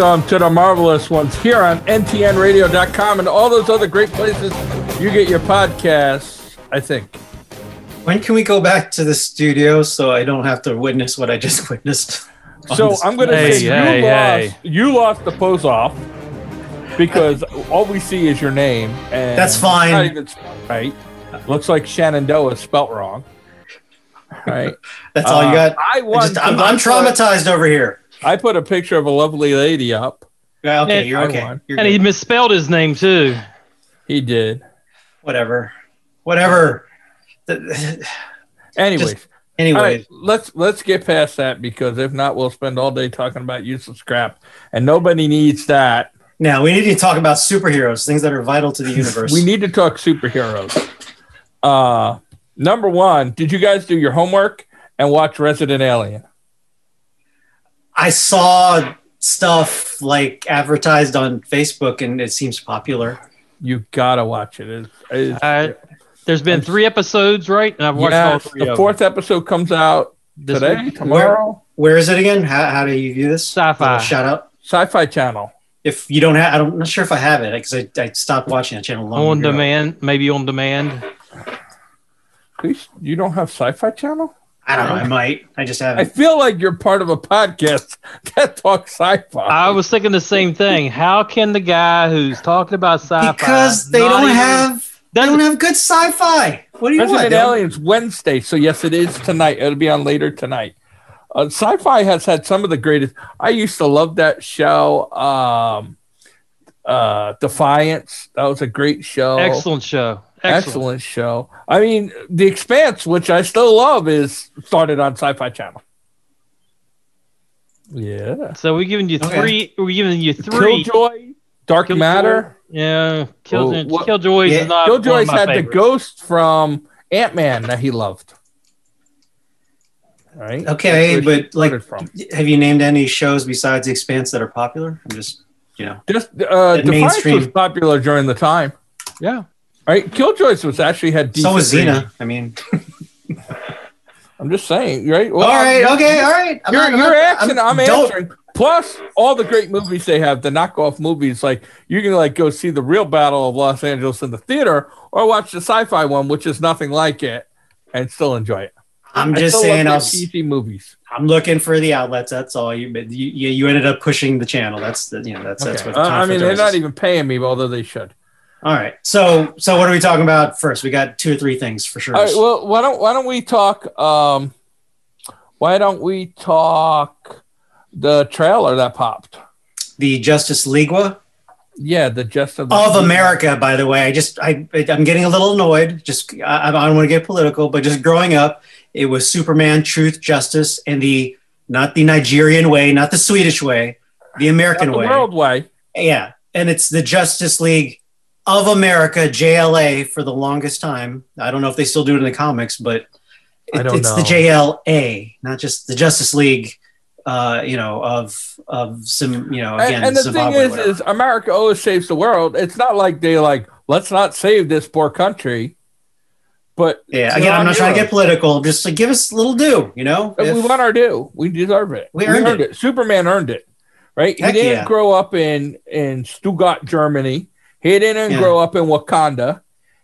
Welcome to the Marvelous Ones here on ntnradio.com and all those other great places you get your podcasts, I think. When can we go back to the studio so I don't have to witness what I just witnessed? So I'm going to Hey, say you hey, lost. hey. You lost the pose off because all we see is your name, and That's fine. Not even spelled right. Looks like Shenandoah is spelt wrong. Right. That's all you Uh, got. I I won. just, I'm, 'cause I I'm traumatized over here. I put a picture of a lovely lady up. Yeah, okay, Yeah, you're I okay. You're And he misspelled his name too. He did. Whatever. Whatever. The- Anyways, Anyway, all right, let's let's get past that because if not, we'll spend all day talking about useless crap, and nobody needs that. now we need to talk about superheroes, things that are vital to the universe. We need to talk superheroes. Uh, number one, did you guys do your homework and watch Resident Alien? I saw stuff like advertised on Facebook, and it seems popular. You gotta watch it. It's, it's- Uh, there's been three episodes, right? And I've watched all yes, three. the of fourth episode comes out. This today, week. tomorrow. Where is it again? How, how do you view this? Sci-fi. Shout out. Sci-Fi Channel. If you don't have, I don't, I'm not sure if I have it because I, I stopped watching that channel long ago. on ago. demand, maybe on demand. Please, you don't have Sci-Fi Channel? I don't know. I might. I just haven't. I feel like you're part of a podcast that talks sci-fi. I was thinking the same thing. How can the guy who's talking about sci-fi because they don't even- have they don't have good sci-fi. What do you want? Resident They Aliens Wednesday, so yes, it is tonight. It'll be on later tonight. Uh, sci-fi has had some of the greatest. I used to love that show. Um, uh, Defiance. That was a great show. excellent show? Excellent. Excellent. show. I mean, The Expanse, which I still love, is started on Sci-Fi Channel. Yeah. So we're giving you Okay. three. We're giving you three. Killjoy, Dark Killjoy. Matter. Yeah, Kill, Oh, what- Killjoys Yeah, is not one Killjoy's of my had the ghost from Ant Man that he loved. Right. Okay, That's where she but like, from. have you named any shows besides The Expanse that are popular? I'm just, you know, just uh, the Defiance mainstream- was popular during the time. Yeah. Right. Killjoys was actually had. so was decent Xena. I mean, I'm just saying. Right. Well, all right, okay, all right. I'm You're, not- I'm you're asking. I'm, don't- answering. Plus, all the great movies they have, the knockoff movies, like you can like go see the real Battle of Los Angeles in the theater, or watch the sci-fi one, which is nothing like it, and still enjoy it. I'm I just saying, I their was, cheesy movies. I'm looking for the outlets. That's all. You, you, you, ended up pushing the channel. That's the, you know, that's that's Okay. what. Uh, I mean, they're conflict not even paying me, although they should. All right. So, so what are we talking about first? We got two or three things for sure. All right, well, why don't why don't we talk? Um, why don't we talk the trailer that popped? the Justice League Yeah, the Justice of, of America. By the way, I just I I'm getting a little annoyed. Just I, I don't want to get political, but just growing up, it was Superman, Truth, Justice, and the not the Nigerian way, not the Swedish way, the American the way. world way. Yeah, and it's the Justice League of America, JLA, for the longest time. I don't know if they still do it in the comics, but I it- don't it's know. the JLA, not just the Justice League. Uh, you know, of of some, you know, again, and, and the Zimbabwe, thing is, is America always saves the world. It's not like they like let's not save this poor country. But yeah. Again, I'm not trying to get political. Just like give us a little due, you know. we want our due. We deserve it. We earned it. Superman earned it, right? Heck he didn't yeah. grow up in in Stuttgart, Germany. He didn't Yeah. grow up in Wakanda.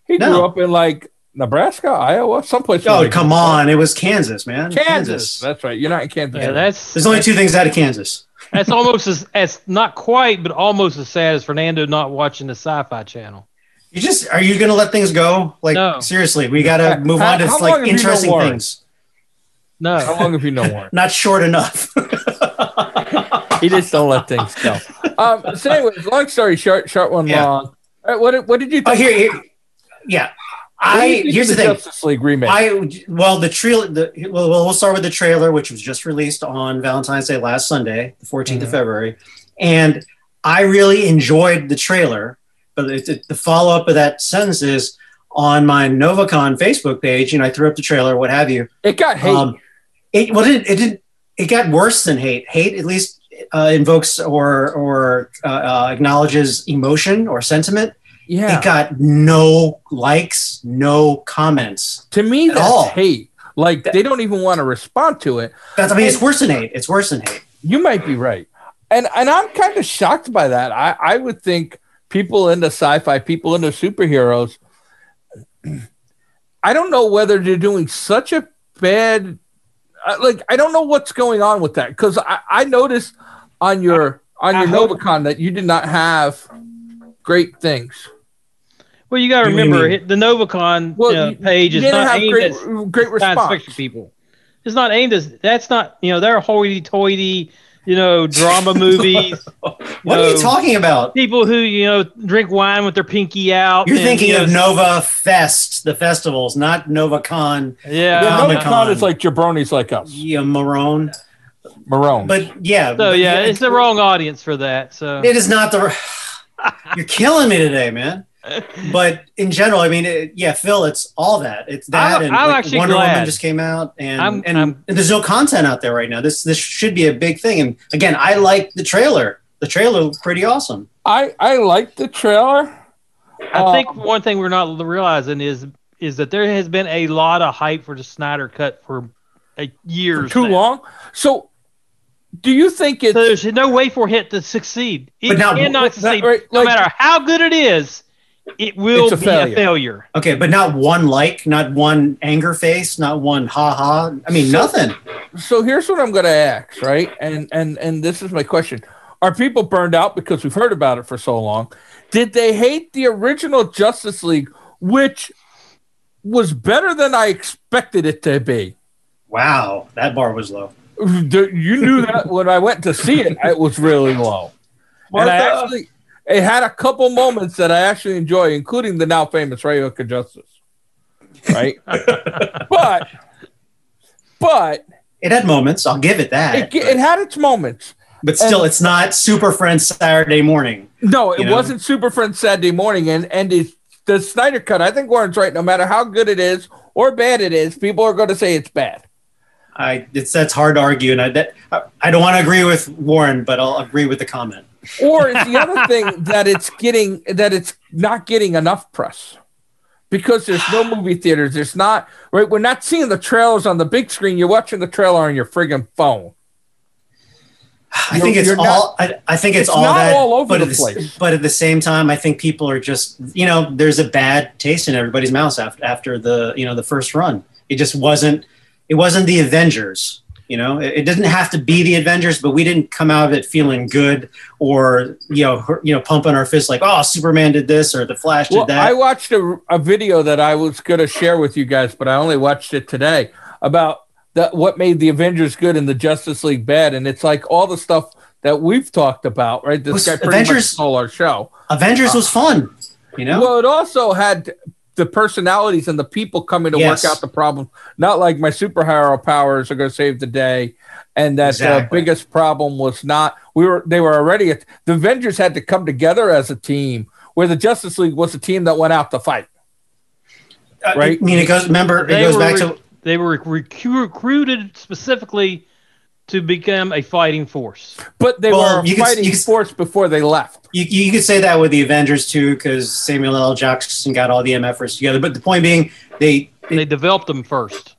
He No. grew up in like Nebraska, Iowa, someplace. oh, they come can- on! It was Kansas, man. Kansas. That's right. You're not in Kansas. Yeah, that's There's only two things out of Kansas. that's almost as as not quite, but almost as sad as Fernando not watching the Sci-Fi Channel. You just are you going to let things go? Like No. seriously, we got to How- move on to like have you known interesting things. No, How long have you known Warren? Not short enough. he just don't let things go. Um, so, anyways, long story short, short one Yeah. long. Right, what did, what did you oh, here, here, yeah. I here's of the thing. Justice League remake. I well the trailer. The well, we'll start with the trailer, which was just released on Valentine's Day last Sunday, the 14th of Mhm. February, and I really enjoyed the trailer. But it, it- the follow up of that sentence is on my Novacon Facebook page. You know, I threw up the trailer, what have you. it got hate. Um, it well, it, it did. It got worse than hate. Hate at least uh, invokes or or uh, uh, acknowledges emotion or sentiment. yeah. It got no likes, no comments. to me, that's all. hate. Like they don't even want to respond to it. That's I mean, it's worse than hate. It's worse than hate. You might be right. and and I'm kind of shocked by that. I I would think people into sci-fi, people into superheroes. I don't know whether they're doing such a bad, like I don't know what's going on with that because I, I noticed on your on your uh-huh. Novacon that you did not have great things. Well, you got to What do you remember mean? the Novacon Well, you- page is didn't aimed great, at great science response. fiction people. It's not aimed as that's not you know they're hoity-toity you know drama movies. What are you talking about? people who you know drink wine with their pinky out. You're and, thinking you of Nova Fest, the festivals, not NovaCon. Yeah. The Comic Novacon Con. is like jabronis like us, Yeah, Marone. Marone. But yeah. so yeah, it's the wrong audience for that. So It is not the. You're killing me today, man. But in general, I mean, it, yeah, Phil, it's all that. It's that, I'm- and I'm like, actually Wonder glad. Woman just came out, and I'm- and, I'm- and there's no content out there right now. This this should be a big thing. And again, I like the trailer. The trailer looked pretty awesome. I I like the trailer. I Uh, think one thing we're not realizing is is that there has been a lot of hype for the Snyder cut for a years too now. long. So, do you think it's So there's no way for it to succeed. It But now- cannot succeed. right, no matter how good it is, it will It's a be failure. a failure. Okay, but not one like, not one anger face, not one ha ha. I mean, So- nothing. so here's what I'm going to ask, right? And and and this is my question: Are people burned out because we've heard about it for so long? Did they hate the original Justice League, which was better than I expected it to be? Wow, that bar was low. You knew that when I went to see it, it was really low. And I actually, it had a couple moments that I actually enjoy, including the now famous right hook of Justice. Right, but but It had moments. I'll give it that. it, it had its moments. but still, and- it's not Super Friends Saturday morning. No, it You know? wasn't Super Friends Saturday morning, and and it's the Snyder cut. I think Warren's right. No matter how good it is or bad it is, people are going to say it's bad. I it's that's hard to argue, and I that I, I don't want to agree with Warren, but I'll agree with the comment. Or it's the other thing that it's getting that it's not getting enough press because there's no movie theaters. There's not right. We're not seeing the trailers on the big screen. You're watching the trailer on your friggin' phone. I think all. I, I think it's, It's all that. all over but the at place. But at the same time, I think people are just you know there's a bad taste in everybody's mouth after after the you know the first run. It just wasn't. It wasn't the Avengers. You know, it, it doesn't have to be the Avengers, but we didn't come out of it feeling good or you know you know pumping our fists like oh Superman did this or the Flash did Well, that. I watched a, a video that I was going to share with you guys, but I only watched it today about that what made the Avengers good and the Justice League bad, and it's like all the stuff that we've talked about, right? This Was guy pretty much Avengers- stole our show. Avengers uh, was fun. You know. Well, it also had the personalities and the people coming to Yes. work out the problem. Not like my superhero powers are going to save the day, and that the biggest problem was not we were they were already at, the Avengers had to come together as a team, where the Justice League was a team that went out to fight. Uh, right? I mean, it goes. Remember, it They goes back re- to They were recru- recruited specifically to become a fighting force. But they Well, were a you could- fighting could- force before they left. you, you could say that with the Avengers too, because Samuel L. Jackson got all the MFers together. But the point being, they They developed them first.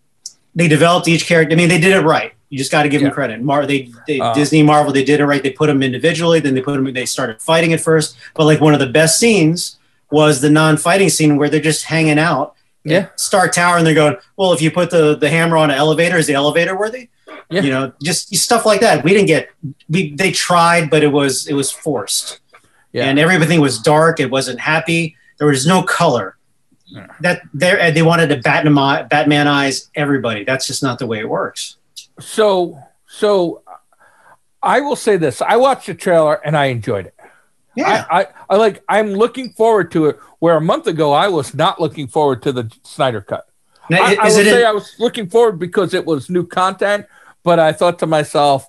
they developed each character. I mean, they did it right. You just got to give Yeah. them credit. Mar- they, they Uh. Disney, Marvel, they did it right. They put them individually, then they put them. They started fighting at first, but like one of the best scenes was the non-fighting scene where they're just hanging out. Yeah. at Stark Tower, and they're going, well, if you put the the hammer on an elevator, is the elevator worthy? Yeah. You know, just stuff like that. We didn't get. We they tried, but it was it was forced Yeah. and everything was dark. It wasn't happy. There was no color. Yeah. That there, they wanted to Batman, Batmanize everybody. That's just not the way it works. So so I will say this. I watched the trailer and I enjoyed it. Yeah, I, I, I like I'm looking forward to it where a month ago I was not looking forward to the Snyder cut. now, I, I it? say in- I was looking forward because it was new content, but I thought to myself,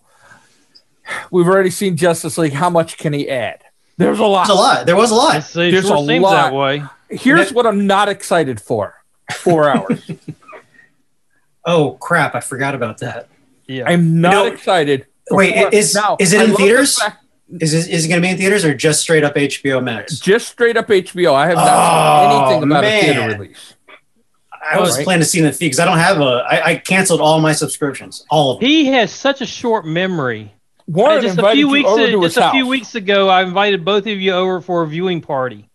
we've already seen Justice League. How much can he add? There's a lot. there's a lot. There was a lot. It's- It There's sure a seems lot. that way. Here's what I'm not excited for. Four hours. Oh crap! I forgot about that. Yeah. I'm not know- excited. Wait, four- is- is it I in theaters? fact- Is it, is it going to be in theaters or just straight up HBO Max? Just straight up HBO. I have not Oh, seen anything oh, about a theater release. I was Right. planning to see in the theater because I don't have a. I, I canceled all my subscriptions, all of them. he has such a short memory Warren just a invited few you weeks over to his just a few weeks ago, I invited both of you over for a viewing party.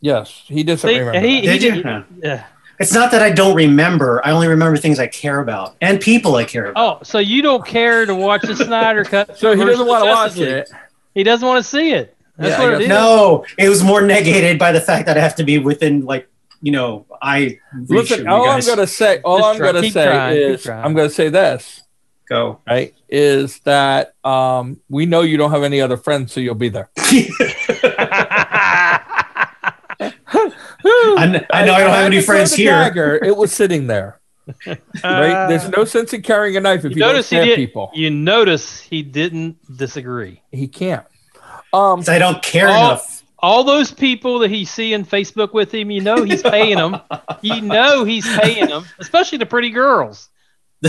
Yes, he doesn't See, remember. he- that. Did you? did- Yeah. Yeah. It's not that I don't remember. I only remember things I care about and people I care about. Oh, so you don't care to watch the Snyder cut? So he doesn't want to watch it. He doesn't want to see it. That's Yeah, what it guess- is. No, it was more negated by the fact that I have to be within like you know I Listen, all you I'm gonna say, all Just I'm try- gonna say trying, is. I'm gonna say this, go. right? Is that um, we know you don't have any other friends, so you'll be there. I, kn- I know I don't have any had to throw friends here. dagger, it was sitting there, right? There's no sense in carrying a knife if you, You don't notice he stab did. people. You notice he didn't disagree. He can't. Um, 'Cause I don't care Oh. enough. All those people that he's seeing Facebook with him, you know he's paying them. you know he's paying them, especially the pretty girls.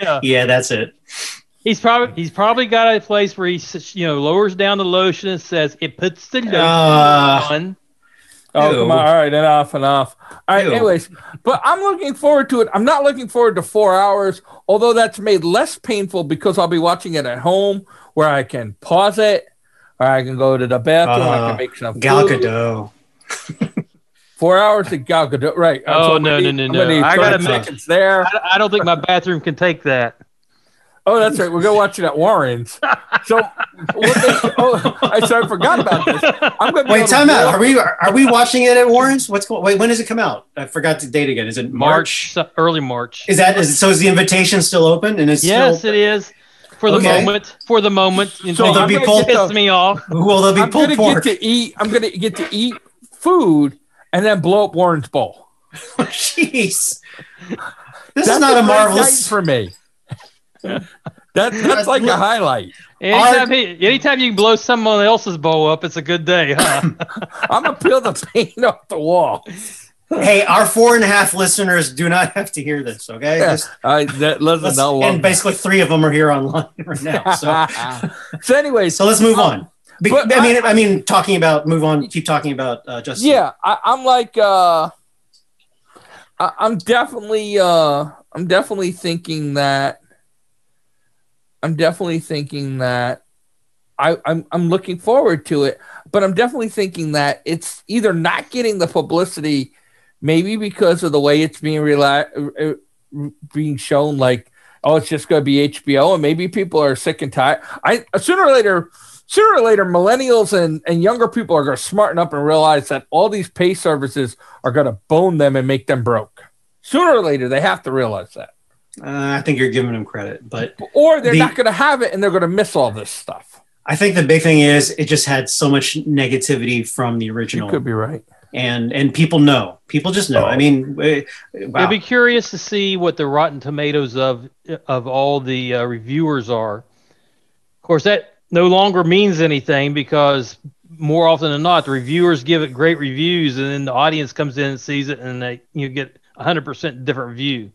Yeah. yeah, that's it. He's probably he's probably got a place where he you know lowers down the lotion and says it puts the lotion Ah. on. Oh, Ew. come on. All right, enough, enough. All right, Ew. anyways, but I'm looking forward to it. I'm not looking forward to four hours, although that's made less painful because I'll be watching it at home where I can pause it or I can go to the bathroom. I Uh, can make some Gal food. Gadot. Four hours at Gal Gadot, right. Oh, I'm no, gonna no, need- no, I'm no. I gotta make- seconds there. I, I don't think my bathroom can take that. Oh, that's right. We're going to watch it at Warren's. So, what they, oh, I, so I forgot about this. I'm going to Wait, time out. Are we are we watching it at Warren's? What's going? Wait, when does it come out? I forgot the date again. Is it March? March, early March. Is that is so? Is the invitation still open? And it's Yes, still, it is. For the Okay. moment. For the moment. You So think there'll be pulled- pissed me off. Well, they'll there be I'm pulled going to pork? get to eat. I'm going to get to eat food and then blow up Warren's bowl. Oh, jeez, this That's is not a great night marvelous. for me. that, that's like a highlight. Anytime, he, anytime you blow someone else's bowl up, it's a good day, huh? I'm gonna peel the paint off the wall. Hey, our four and a half listeners do not have to hear this. Okay, Yeah, Just- I, that, let's- and basically three of them are here online right now. So, so, anyways, so let's move on. Be- But I mean, I mean, talking about move on. Keep talking about uh, just yeah, I, I'm like, uh, I, I'm definitely, uh, I'm definitely thinking that, I'm definitely thinking that, I, I'm, I'm looking forward to it, but I'm definitely thinking that it's either not getting the publicity, maybe because of the way it's being rela- uh, being shown, like, oh, it's just going to be HBO, and maybe people are sick and tired. I sooner or later, sooner or later, millennials and, and younger people are going to smarten up and realize that all these pay services are going to bone them and make them broke. Sooner or later, they have to realize that, Uh, I think you're giving them credit, but or they're The- not going to have it and they're going to miss all this stuff. I think the big thing is it just had so much negativity from the original. You could be right. And and people know. People just know. I mean, eh, wow. I'd be curious to see what the Rotten Tomatoes of of all the uh, reviewers are. Of course, that no longer means anything because more often than not, the reviewers give it great reviews, and then the audience comes in and sees it, and they you get a hundred percent different view.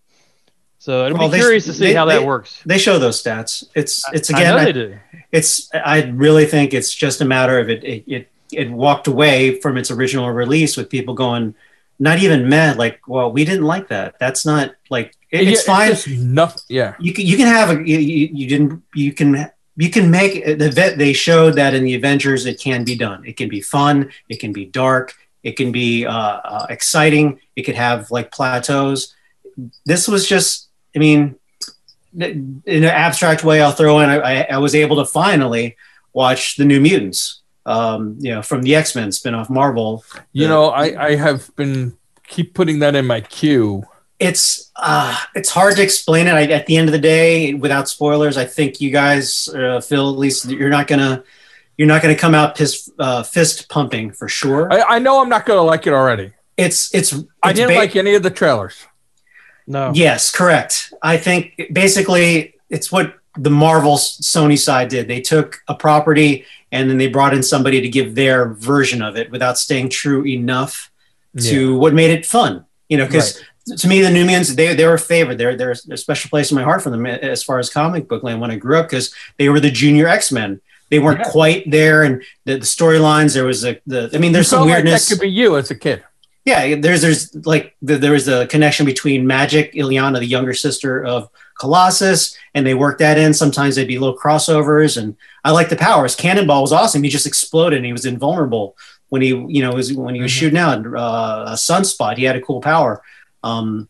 So I'd Well, be they- curious to see they- how that they- works. they show those stats. It's it's I again. know I they do. it's I really think it's just a matter of it. It it, it walked away from its original release with people going, not even mad. Like, well, we didn't like that. That's not like it- it's Yeah, fine. just nothing. Yeah. you can you can have a you, you, you didn't you can you can make the vet they showed that in the Avengers it can be done. It can be fun. It can be dark. It can be uh, uh, exciting. It could have like plateaus. This was just. I mean, in an abstract way, I'll throw in. I, I was able to finally watch the New Mutants. Um, you know, from the X Men spinoff Marvel. You Yeah. know, I, I have been keep putting that in my queue. it's uh, it's hard to explain it. I, at the end of the day, without spoilers, I think you guys, uh, Phil, at least you're not gonna you're not gonna come out piss, uh, fist pumping for sure. I, I know I'm not going to like it already. It's it's, I didn't ba- like any of the trailers. No. Yes, correct. I think basically it's what the Marvel Sony side did. They took a property and then they brought in somebody to give their version of it without staying true enough to what made it fun. You know, because to me, the New Mutants they they were favored. They're they're a special place in my heart for them as far as comic book land when I grew up because they were the junior X Men. They weren't Yeah. quite there, and the, the storylines. There was a the. I mean, there's some felt like weirdness. that could be you as a kid. Yeah, there's there's like the, there was a connection between Magik, Illyana, the younger sister of Colossus, and they worked that in. Sometimes they'd be little crossovers, and I like the powers. Cannonball was awesome. He just exploded, and he was invulnerable when he, you know, was when he was mm-hmm. shooting out. Uh, a sunspot, he had a cool power. Um,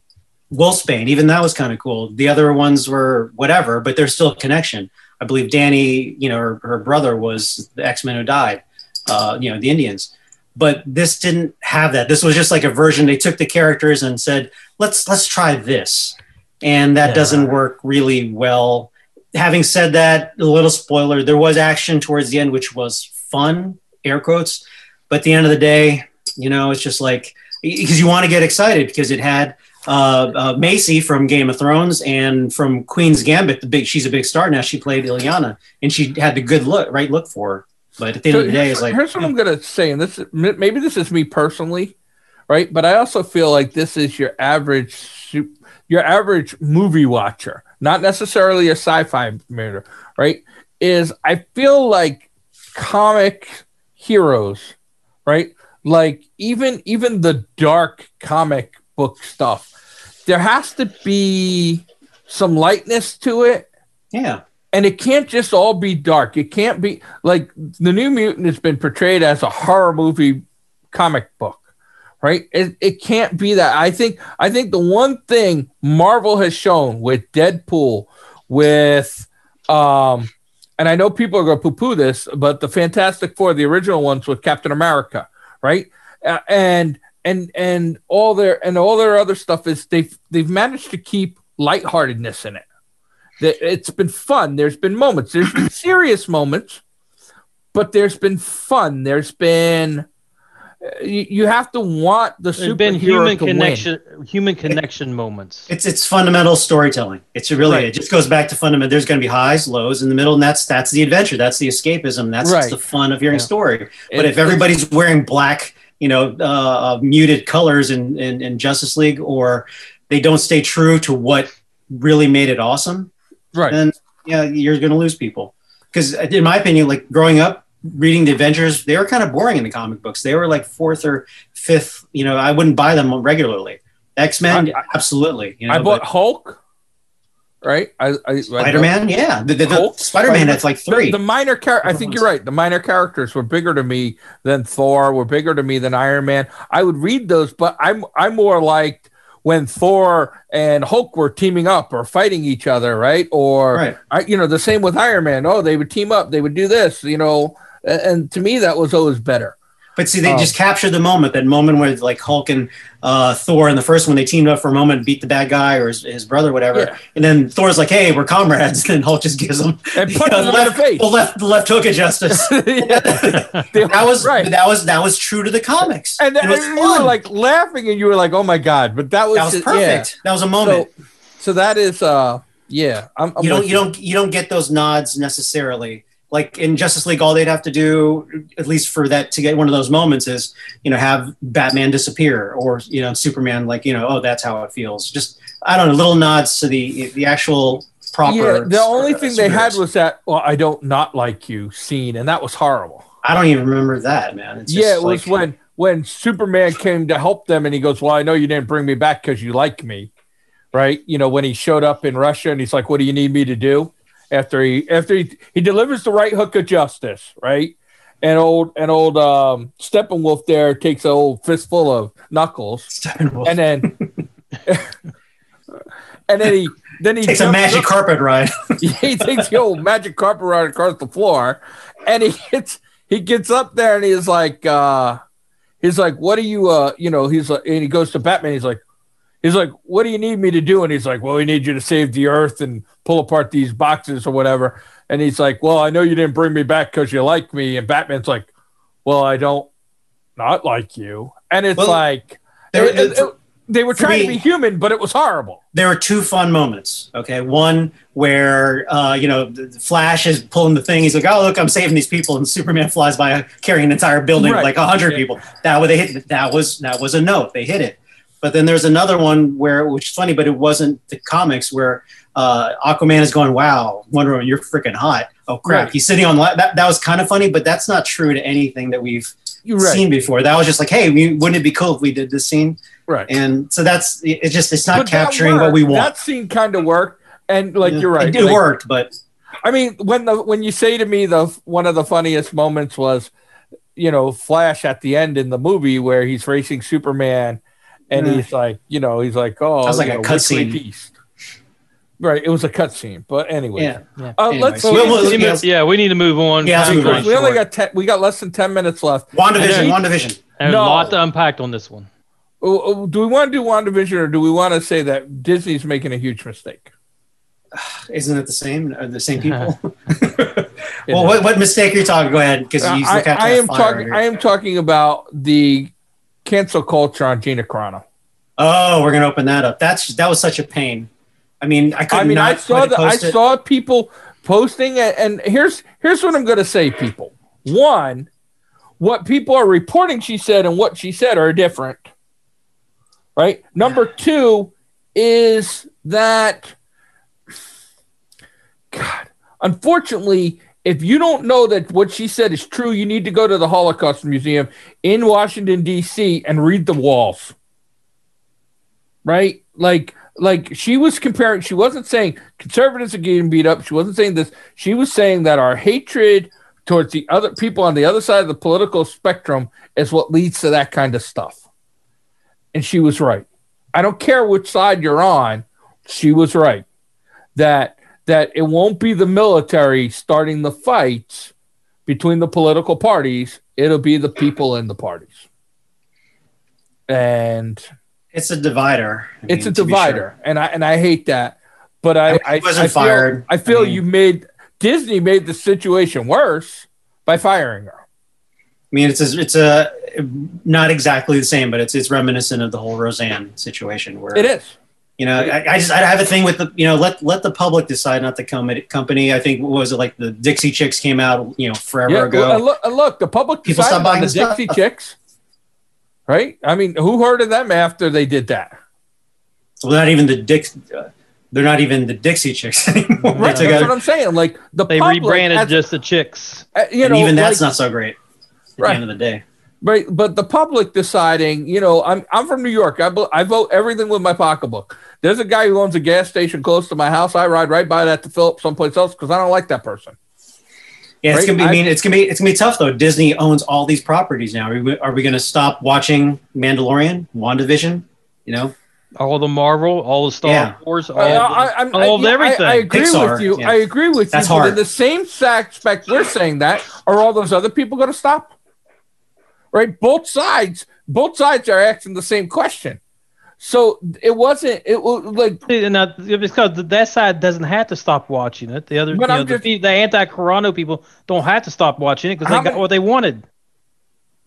Wolfsbane, even that was kind of cool. The other ones were whatever, but there's still a connection. I believe Dani, you know, her, her brother was the X Men who died, uh, you know, the Indians. But this didn't have that. This was just like a version. They took the characters and said, "Let's let's try this," and that yeah. doesn't work really well. Having said that, a little spoiler: there was action towards the end, which was fun, air quotes. But at the end of the day, you know, it's just like because you want to get excited because it had uh, uh, Maisie from Game of Thrones and from Queen's Gambit. The big, she's a big star now. She played Illyana, and she had the good look, right look for her. But at the end so of the day, it's like here's what I'm gonna say, and this maybe this is me personally, right? But I also feel like this is your average your average movie watcher, not necessarily a sci-fi movie, right? Is I feel like comic heroes, right? Like even even the dark comic book stuff, there has to be some lightness to it. Yeah. And it can't just all be dark. It can't be like the New Mutant has been portrayed as a horror movie comic book, right? It, it can't be that. I think I think the one thing Marvel has shown with Deadpool, with um, and I know people are going to poo-poo this, but the Fantastic Four, the original ones with Captain America, right? Uh, and and and all their and all their other stuff is they've they've managed to keep lightheartedness in it. It's been fun. There's been moments. There's been serious moments, but there's been fun. There's been you, you have to want the There's been human connection, win. human connection it, moments. It's it's fundamental storytelling. It's really right. it just goes back to fundamental. There's going to be highs, lows in the middle, and that's that's the adventure. That's the escapism. That's right. the fun of hearing yeah. story. But it, if everybody's wearing black you know uh, uh, muted colors in, in, in Justice League, or they don't stay true to what really made it awesome, right? Then yeah, you're going to lose people. Because in my opinion, like growing up reading the Avengers, they were kind of boring in the comic books. They were like fourth or fifth. You know, I wouldn't buy them regularly. X Men, absolutely. You know, I bought Hulk right? I, I Spider Man, yeah, the, the, the Spider Man. That's like three. The, the minor character. I think you're right. The minor characters were bigger to me than Thor. Were bigger to me than Iron Man. I would read those, but I'm I'm more like when Thor and Hulk were teaming up or fighting each other, right? Or right. You know, the same with Iron Man. Oh, they would team up. They would do this. You know, and, and to me that was always better. But see, they um, just captured the moment, that moment where like Hulk and uh, Thor in the first one, they teamed up for a moment, beat the bad guy or his, his brother, whatever. Yeah. And then Thor's like, "Hey, we're comrades." And Hulk just gives him and the, uh, left, the, the left, the left hook of justice. that was right. That was that was true to the comics. And, and you were like laughing, and you were like, "Oh my god!" But that was that was perfect. Yeah. That was a moment. So, so that is, uh, yeah. I'm, I'm you don't you don't you don't get those nods necessarily like in Justice League, all they'd have to do, at least for that to get one of those moments, is you know have Batman disappear or you know Superman like you know oh that's how it feels. Just I don't know, little nods to the the actual proper. Yeah, the only thing they had was that well I don't not like you scene, and that was horrible. I don't even remember that man. yeah, it like, was when when Superman came to help them, and he goes, "Well, I know you didn't bring me back because you like me." Right, you know, when he showed up in Russia and he's like, What do you need me to do? After he after he, he delivers the right hook of justice, right? And old and old um, Steppenwolf there takes an old fistful of knuckles, and then and then he then he takes a magic up, carpet ride. he takes the old magic carpet ride across the floor, and he gets he gets up there and he's like, uh, he's like, what are you, uh, you know, he's like, and he goes to Batman. He's like, he's like, "What do you need me to do?" And he's like, "Well, we need you to save the Earth and pull apart these boxes or whatever." And he's like, "Well, I know you didn't bring me back because you like me." And Batman's like, "Well, I don't not like you." And it's well, like there, it, it, it, they were trying me, to be human, but it was horrible. There were two fun moments. Okay, one where uh, you know Flash is pulling the thing. He's like, "Oh, look, I'm saving these people," and Superman flies by carrying an entire building right. like hundred yeah. people. That was they hit. That was that was a note. They hit it. But then there's another one where, which is funny, but it wasn't the comics where uh, Aquaman is going, "Wow, Wonder Woman, you're freaking hot." Oh crap, right. he's sitting on that. That was kind of funny, but that's not true to anything that we've right. seen before. That was just like, hey, we, wouldn't it be cool if we did this scene? Right. And so that's it's just it's not but capturing what we want. That scene kind of worked. And like Yeah. you're right. It, it like, worked, but I mean, when the when you say to me the one of the funniest moments was, you know, Flash at the end in the movie where he's racing Superman, and Yeah. he's like, you know, he's like, oh, Sounds like you a know, cutscene. Weekly Beast. Right, it was a cutscene, but anyway. yeah. Yeah. Uh, let's. we'll- we'll- Yeah, yes. we need to move on. Yeah, move on. we only got ten. We got less than ten minutes left. WandaVision, I know. WandaVision. There's No. a lot to unpack on this one. Oh, oh, Do we want to do WandaVision or do we want to say that Disney's making a huge mistake? Isn't it the same? Are the same people? Well, what, what mistake are you talking? Go ahead, because you I, look at I am talking. here. I am talking about the cancel culture on Gina Carano. Oh, we're gonna open that up. That's that was such a pain. I mean, I could I mean, not I saw the, I it. saw people posting, and, and here's here's what I'm going to say, people. One, what people are reporting she said and what she said are different, right? Number two is that, God, unfortunately, if you don't know that what she said is true, you need to go to the Holocaust Museum in Washington D.C. and read the walls, right? Like like she was comparing she wasn't saying conservatives are getting beat up. She wasn't saying this. She was saying that our hatred towards the other people on the other side of the political spectrum is what leads to that kind of stuff. And she was right. I don't care which side you're on she was right. That that it won't be the military starting the fights between the political parties it'll be the people in the parties and It's a divider. I it's mean, a to be divider, and I and I hate that. But I, I, wasn't I feel, fired. I feel I mean- you made Disney made the situation worse by firing her. I mean, it's a, it's a not exactly the same, but it's it's reminiscent of the whole Roseanne situation where It is. You know I, I just I have a thing with the you know let let the public decide, not the com- company. I think what was it like the Dixie Chicks came out you know forever Yeah. ago. And look, look, the public People decided stopped buying the the stuff. Dixie Chicks, right? I mean, who heard of them after they did that? well, not even the Dix. Uh, they're not even the Dixie Chicks anymore. Right. That's took what I'm saying. Like the They public rebranded has- just the chicks. uh, you and know, even that's like- not so great at Right. the end of the day. Right, but the public deciding, you know, I'm I'm from New York. I, I vote everything with my pocketbook. There's a guy who owns a gas station close to my house. I ride right by that to fill up someplace else because I don't like that person. Yeah, it's Right? gonna be. I I- mean, it's gonna be. It's gonna be tough though. Disney owns all these properties now. Are we, are we gonna stop watching Mandalorian, WandaVision? You know, All the Marvel, all the Star Yeah. Wars, all, I, the- I, I'm- all of yeah, I- everything. I, agree Pixar, with you. yeah. I agree with That's you. But hard. in the same aspect, we're saying that. Are all those other people going to stop? Right, both sides. Both sides are asking the same question. So it wasn't. It was like See, Now, because that side doesn't have to stop watching it. The other, But know, I'm the, just- pe- the anti-Carano people don't have to stop watching it because they got what they wanted.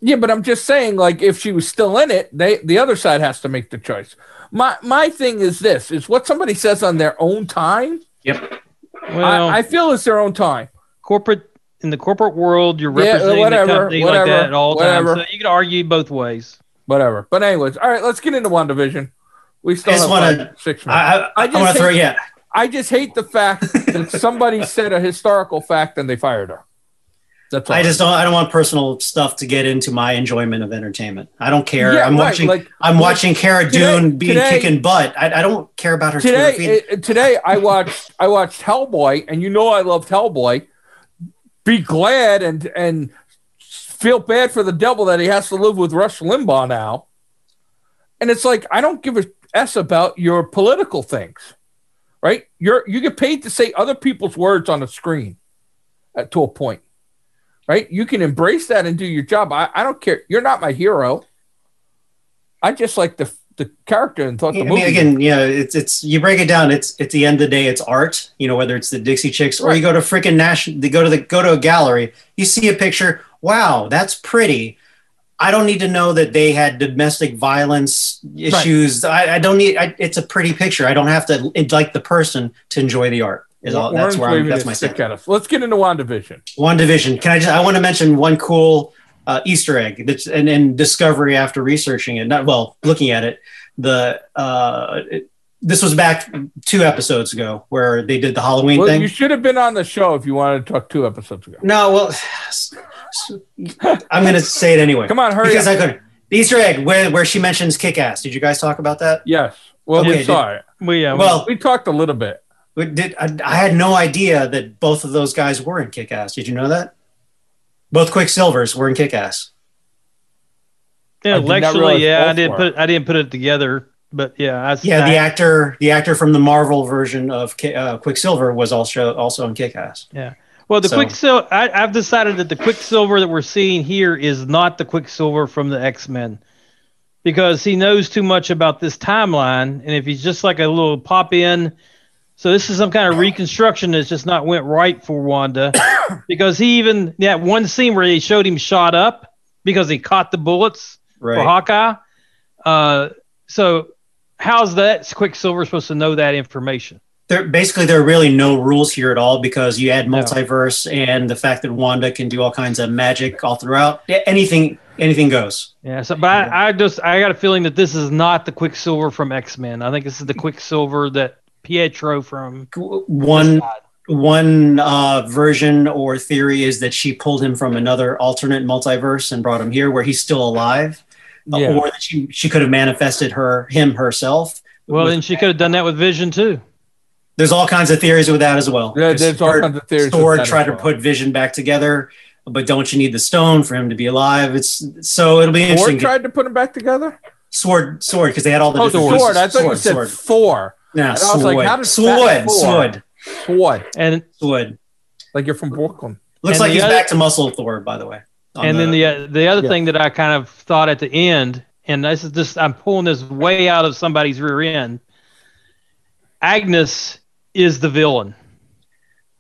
Yeah, but I'm just saying, like, if she was still in it, they the other side has to make the choice. My my thing is this: is what somebody says on their own time. yep. Well, I, I feel it's their own time. corporate in the corporate world, you're Yeah, representing whatever, the company whatever, like that at all whatever. times. So you can argue both ways. Whatever. But anyways, all right, let's get into WandaVision. We still I just have wanna- six minutes. I, I, I I, just want to throw. hate- Yeah, I just hate the fact that somebody said a historical fact and they fired her. That's all. I just don't. I don't want personal stuff to get into my enjoyment of entertainment. I don't care. Yeah, I'm right, watching. like- I'm watching Cara Today- Dune be today- kicking butt. I, I don't care about her Twitter feed. today. it- today I watched I watched Hellboy, and you know I loved Hellboy. Be glad and and feel bad for the devil that he has to live with Rush Limbaugh now. And it's like I don't give a s about your political things, right? You're you get paid to say other people's words on a screen, uh, to a point, right? You can embrace that and do your job. I, I don't care. You're not my hero. I just like the the character and thought the I mean, again, yeah, it's it's you break it down. It's at the end of the day, it's art. You know, whether it's the Dixie Chicks or Right. you go to freaking national, they go to the go to a gallery, you see a picture. Wow, that's pretty. I don't need to know that they had domestic violence issues. I, I don't need. I, it's a pretty picture. I don't have to like the person to enjoy the art. Is all, that's where I'm, that's my stick at us. Let's get into WandaVision. One division. Can I just? I want to mention one cool uh, Easter egg that's and, and discovery after researching it. Not well, looking at it. The uh, it- this was back two episodes ago where they did the Halloween Well, thing. you should have been on the show if you wanted to talk two episodes ago. no, well, I'm going to say it anyway Come on, hurry because up. I couldn't. The Easter egg where where she mentions kick ass. Did you guys talk about that? yes. Well, Okay, we did- saw it. We, uh, Well, We talked a little bit. Did I, I had no idea that both of those guys were in Kick Ass. Did you know that? Both Quicksilvers were in Kick Ass. Yeah, I did not intellectually, yeah, I didn't were. put I didn't put it together, but yeah, I, Yeah, I, the actor, the actor from the Marvel version of uh, Quicksilver was also also in Kick Ass. Yeah. Well, the So- Quicksilver, I, I've decided that the Quicksilver that we're seeing here is not the Quicksilver from the X Men, because he knows too much about this timeline, and if he's just like a little pop in, so this is some kind of reconstruction that's just not went right for Wanda, because he even that one scene where they showed him shot up because he caught the bullets for Hawkeye. Uh, so how's that Quicksilver supposed to know that information? There basically there are really no rules here at all because you add No. multiverse and the fact that Wanda can do all kinds of magic all throughout. Yeah, anything anything goes. Yeah, so but I, I just I got a feeling that this is not the Quicksilver from X Men. I think this is the Quicksilver that Pietro from One one uh, version or theory is that she pulled him from another alternate multiverse and brought him here where he's still alive, Uh, Yeah. or that she she could have manifested her him herself. Well, then she could have done that with Vision too. there's all kinds of theories with that as well. Yeah, there's all Sword- kinds of theories with Sword that as tried to put Vision back together, but don't you need the stone for him to be alive? It's so it'll be Thor interesting. tried to put them back together. sword, sword, because they had all the Oh, different sword. pieces. I thought you said sword. Thor. No, And I was like, how does sword, that Thor- sword, Sword. And sword. Like you're from Brooklyn. Looks And like the he's other- back to muscle Thor, by the way. on and then the uh, the other Yeah. thing that I kind of thought at the end, and this is just I'm pulling this way out of somebody's rear end. Agnes is the villain.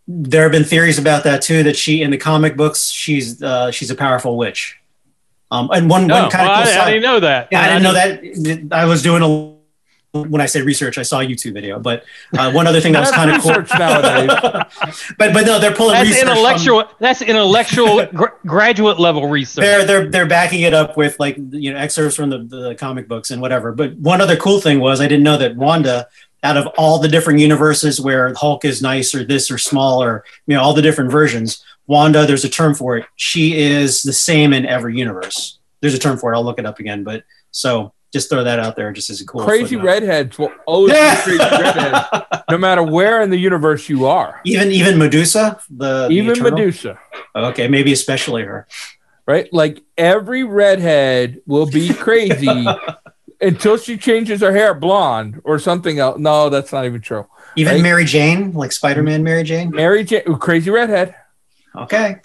there have been theories about that too. That she in the comic books, she's uh, she's a powerful witch. Um, and one No, one kind well, of cool I, I didn't know that. Yeah, I didn't know that. I was doing a when I say research, I saw a YouTube video. But uh, one other thing that was kind of cool. but but no, they're pulling That's research from- intellectual. That's intellectual gra- graduate level research. they're they're they're backing it up with like you know excerpts from the, the comic books and whatever. But one other cool thing was I didn't know that Wanda, out of all the different universes where Hulk is nice or this or small or you know all the different versions, Wanda, there's a term for it. She is the same in every universe. There's a term for it. I'll look it up again. But so just throw that out there, just as a cool crazy footnote. redheads will always be crazy redheads, no matter where in the universe you are. Even even Medusa, the the Even Eternal? Medusa, Okay, maybe especially her. right? Like every redhead will be crazy until she changes her hair blonde or something else. No, that's not even true. Even Right. Mary Jane, like Spider-Man Mary Jane. Mary Jane, crazy redhead, Okay.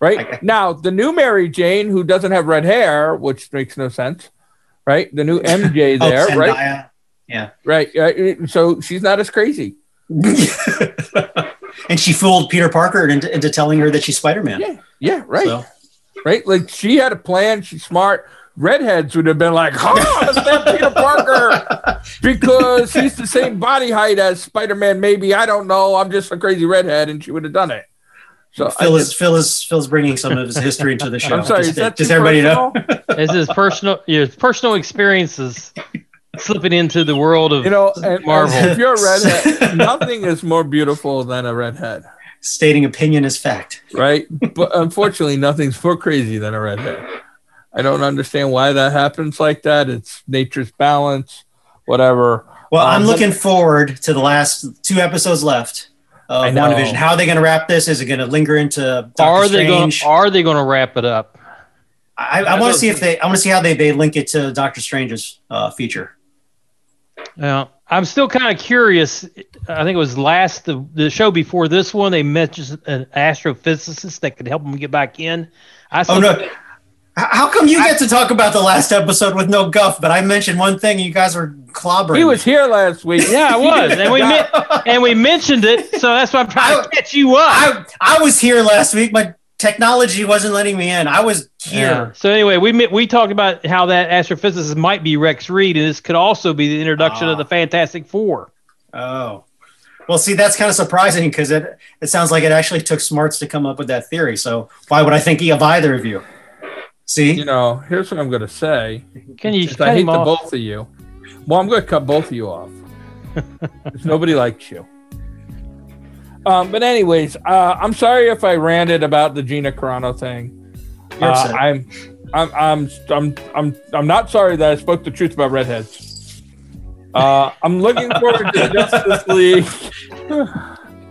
right? Okay. Now, the new Mary Jane, who doesn't have red hair, which makes no sense, right? The new MJ Oh, there, right? Yeah. Right. So she's not as crazy. and she fooled Peter Parker into, into telling her that she's Spider-Man. Yeah. Yeah. Right. So, right? Like she had a plan. She's smart. Redheads would have been like, "Oh, let's Peter Parker because he's the same body height as Spider Man." Maybe I don't know. I'm just a crazy redhead, and she would have done it. So Phil I- is Phil is Phil's bringing some of his history into the show. I'm sorry. Just, Is that just everybody know. personal? This is personal. Your personal experiences slipping into the world of You know, and, Marvel. and if you're a redhead, nothing is more beautiful than a redhead, Stating opinion is fact. right? But unfortunately, nothing's more crazy than a redhead. I don't understand why that happens like that. It's nature's balance, whatever. Well, Um, I'm but- looking forward to the last two episodes left I of know. WandaVision. How are they going to wrap this? Is it going to linger into Doctor are they going? Strange? Are they going to wrap it up? I, I want to see if they. I want to see how they, they link it to Doctor Strange's uh, feature. Now, I'm still kind of curious. I think it was last the, the show before this one. They mentioned an astrophysicist that could help them get back in. I Oh still no! H- How come you get to talk about the last episode with no guff, but I mentioned one thing and you guys were clobbering? He was here last week. Yeah, I was, and we men- and we mentioned it, so that's why I'm trying to catch you up. I, I was here last week. My technology wasn't letting me in. I was here. Yeah. So anyway, we met- we talked about how that astrophysicist might be Rex Reed, and this could also be the introduction Ah. of the Fantastic Four. Oh. Well, see, that's kind of surprising because it, it sounds like it actually took smarts to come up with that theory. So why would I think of either of you? See? You know, here's what I'm going to say. Can you Since cut I hate him the off? both of you. Well, I'm going to cut both of you off. 'Cause nobody likes you. Um, but anyways, uh, I'm sorry if I ranted about the Gina Carano thing. Uh. I'm, I'm, I'm, I'm, I'm, I'm not sorry that I spoke the truth about redheads. Uh, I'm looking forward to Justice League.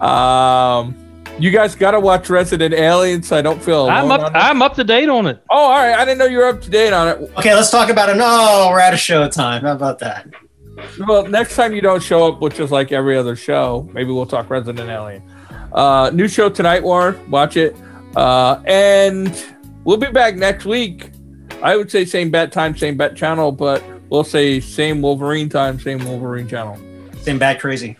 Um, you guys got to watch Resident Alien, so I don't feel. I'm up. on. I'm up to date on it. Oh, all right. I didn't know you were up to date on it. Okay, let's talk about it. No, we're out of show time. How about that? Well, next time you don't show up, which is like every other show, maybe we'll talk Resident Alien. Uh, new show tonight, Warren. Watch it. Uh, and we'll be back next week. I would say same bet time, same bet channel, but we'll say same Wolverine time, same Wolverine channel. Same bad crazy.